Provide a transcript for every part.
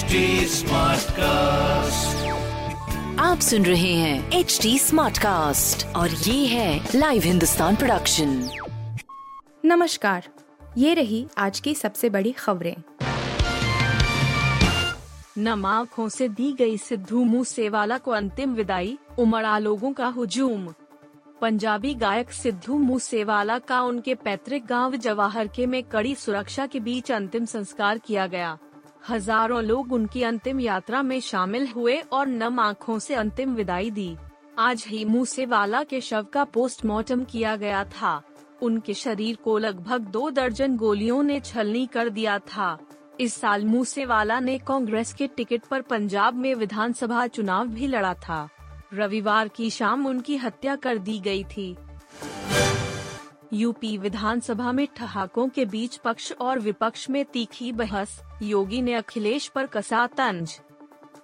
HD cast आप सुन रहे हैं एच डी स्मार्ट कास्ट और ये है लाइव हिंदुस्तान प्रोडक्शन नमस्कार ये रही आज की सबसे बड़ी खबरें। नम आँखों से दी गई सिद्धू मूसेवाला को अंतिम विदाई उमड़ा लोगों का हुजूम। पंजाबी गायक सिद्धू मूसेवाला का उनके पैतृक गाँव जवाहर के में कड़ी सुरक्षा के बीच अंतिम संस्कार किया गया। हज़ारों लोग उनकी अंतिम यात्रा में शामिल हुए और नम आँखों से अंतिम विदाई दी। आज ही मूसेवाला के शव का पोस्टमार्टम किया गया था। उनके शरीर को लगभग दो दर्जन गोलियों ने छलनी कर दिया था। इस साल मूसेवाला ने कांग्रेस के टिकट पर पंजाब में विधानसभा चुनाव भी लड़ा था। रविवार की शाम उनकी हत्या कर दी गई थी। यूपी विधानसभा में ठहाकों के बीच पक्ष और विपक्ष में तीखी बहस, योगी ने अखिलेश पर कसा तंज।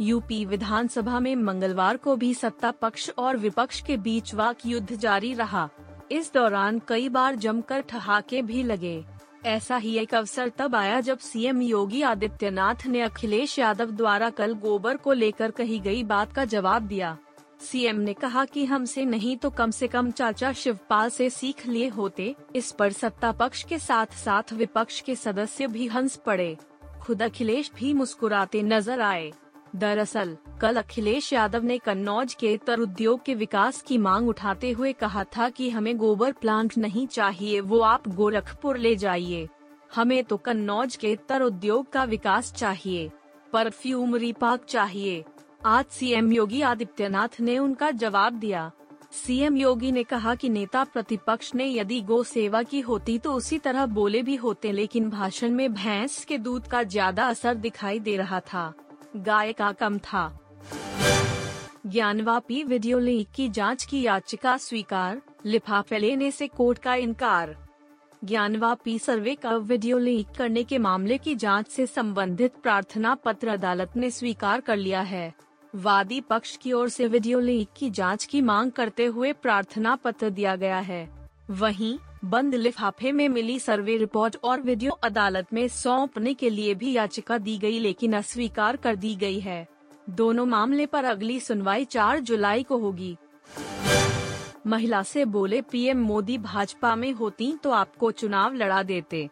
यूपी विधानसभा में मंगलवार को भी सत्ता पक्ष और विपक्ष के बीच वाक युद्ध जारी रहा। इस दौरान कई बार जमकर ठहाके भी लगे। ऐसा ही एक अवसर तब आया जब सीएम योगी आदित्यनाथ ने अखिलेश यादव द्वारा कल गोबर को लेकर कही गई बात का जवाब दिया। सीएम ने कहा कि हमसे नहीं तो कम से कम चाचा शिवपाल से सीख लिए होते, इस पर सत्ता पक्ष के साथ साथ विपक्ष के सदस्य भी हंस पड़े। खुद अखिलेश भी मुस्कुराते नज़र आए। दरअसल, कल अखिलेश यादव ने कन्नौज के तर उद्योग के विकास की मांग उठाते हुए कहा था कि हमें गोबर प्लांट नहीं चाहिए, वो आप गोरखपुर ले जाइए। हमें तो कन्नौज के तर उद्योग का विकास चाहिए। परफ्यूमरी पार्क चाहिए। आज सीएम योगी आदित्यनाथ ने उनका जवाब दिया। सीएम योगी ने कहा कि नेता प्रतिपक्ष ने यदि गो सेवा की होती तो उसी तरह बोले भी होते, लेकिन भाषण में भैंस के दूध का ज़्यादा असर दिखाई दे रहा था। गाय का कम था। ज्ञानवापी वीडियो लीक की जाँच की याचिका स्वीकार, लिफाफे लेने से कोर्ट का इनकार। ज्ञानवापी सर्वे का वीडियो लीक करने के मामले की जाँच से संबंधित प्रार्थना पत्र अदालत ने स्वीकार कर लिया है। वादी पक्ष की ओर से वीडियो लीक की जाँच की मांग करते हुए प्रार्थना पत्र दिया गया है। वहीं, बंद लिफाफे में मिली सर्वे रिपोर्ट और वीडियो अदालत में सौंपने के लिए भी याचिका दी गई लेकिन अस्वीकार कर दी गई है। दोनों मामले पर अगली सुनवाई 4 जुलाई को होगी। महिला से बोले, पीएम मोदी भाजपा में होती तो आपको चुनाव लड़ा देते।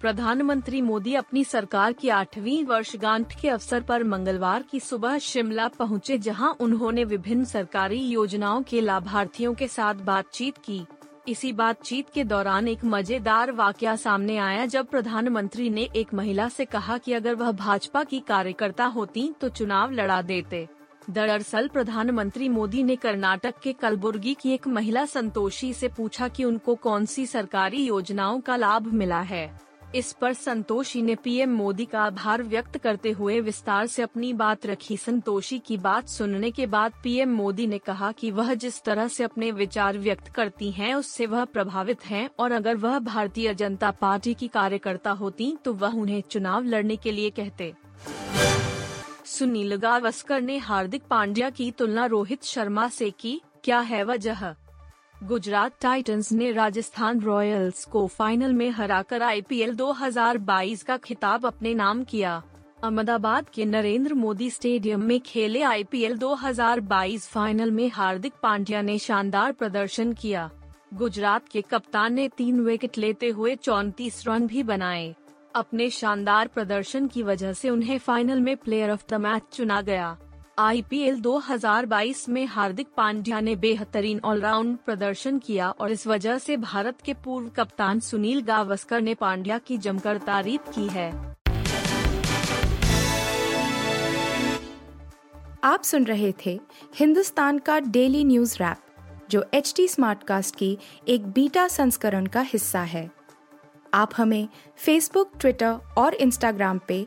प्रधानमंत्री मोदी अपनी सरकार की आठवीं वर्षगांठ के अवसर पर मंगलवार की सुबह शिमला पहुँचे, जहाँ उन्होंने विभिन्न सरकारी योजनाओं के लाभार्थियों के साथ बातचीत की। इसी बातचीत के दौरान एक मज़ेदार वाकया सामने आया, जब प्रधानमंत्री ने एक महिला से कहा कि अगर वह भाजपा की कार्यकर्ता होती तो चुनाव लड़ा देते। दरअसल प्रधानमंत्री मोदी ने कर्नाटक के कलबुर्गी की एक महिला संतोषी से पूछा कि उनको कौन सी सरकारी योजनाओं का लाभ मिला है। इस पर संतोषी ने पीएम मोदी का आभार व्यक्त करते हुए विस्तार से अपनी बात रखी। संतोषी की बात सुनने के बाद पीएम मोदी ने कहा कि वह जिस तरह से अपने विचार व्यक्त करती हैं, उससे वह प्रभावित हैं और अगर वह भारतीय जनता पार्टी की कार्यकर्ता होती तो वह उन्हें चुनाव लड़ने के लिए कहते। सुनील गावस्कर ने हार्दिक पांड्या की तुलना रोहित शर्मा से की। क्या है वजह? गुजरात टाइटंस ने राजस्थान रॉयल्स को फाइनल में हराकर आईपीएल 2022 का खिताब अपने नाम किया। अहमदाबाद के नरेंद्र मोदी स्टेडियम में खेले आईपीएल 2022 फाइनल में हार्दिक पांड्या ने शानदार प्रदर्शन किया। गुजरात के कप्तान ने तीन विकेट लेते हुए चौंतीस रन भी बनाए। अपने शानदार प्रदर्शन की वजह से उन्हें फाइनल में प्लेयर ऑफ़ द मैच चुना गया। आईपीएल 2022 में हार्दिक पांड्या ने बेहतरीन ऑलराउंड प्रदर्शन किया और इस वजह से भारत के पूर्व कप्तान सुनील गावस्कर ने पांड्या की जमकर तारीफ़ की है। आप सुन रहे थे हिंदुस्तान का डेली न्यूज़ रैप, जो एच टी स्मार्टकास्ट की एक बीटा संस्करण का हिस्सा है। आप हमें फेसबुक ट्विटर और इंस्टाग्राम पे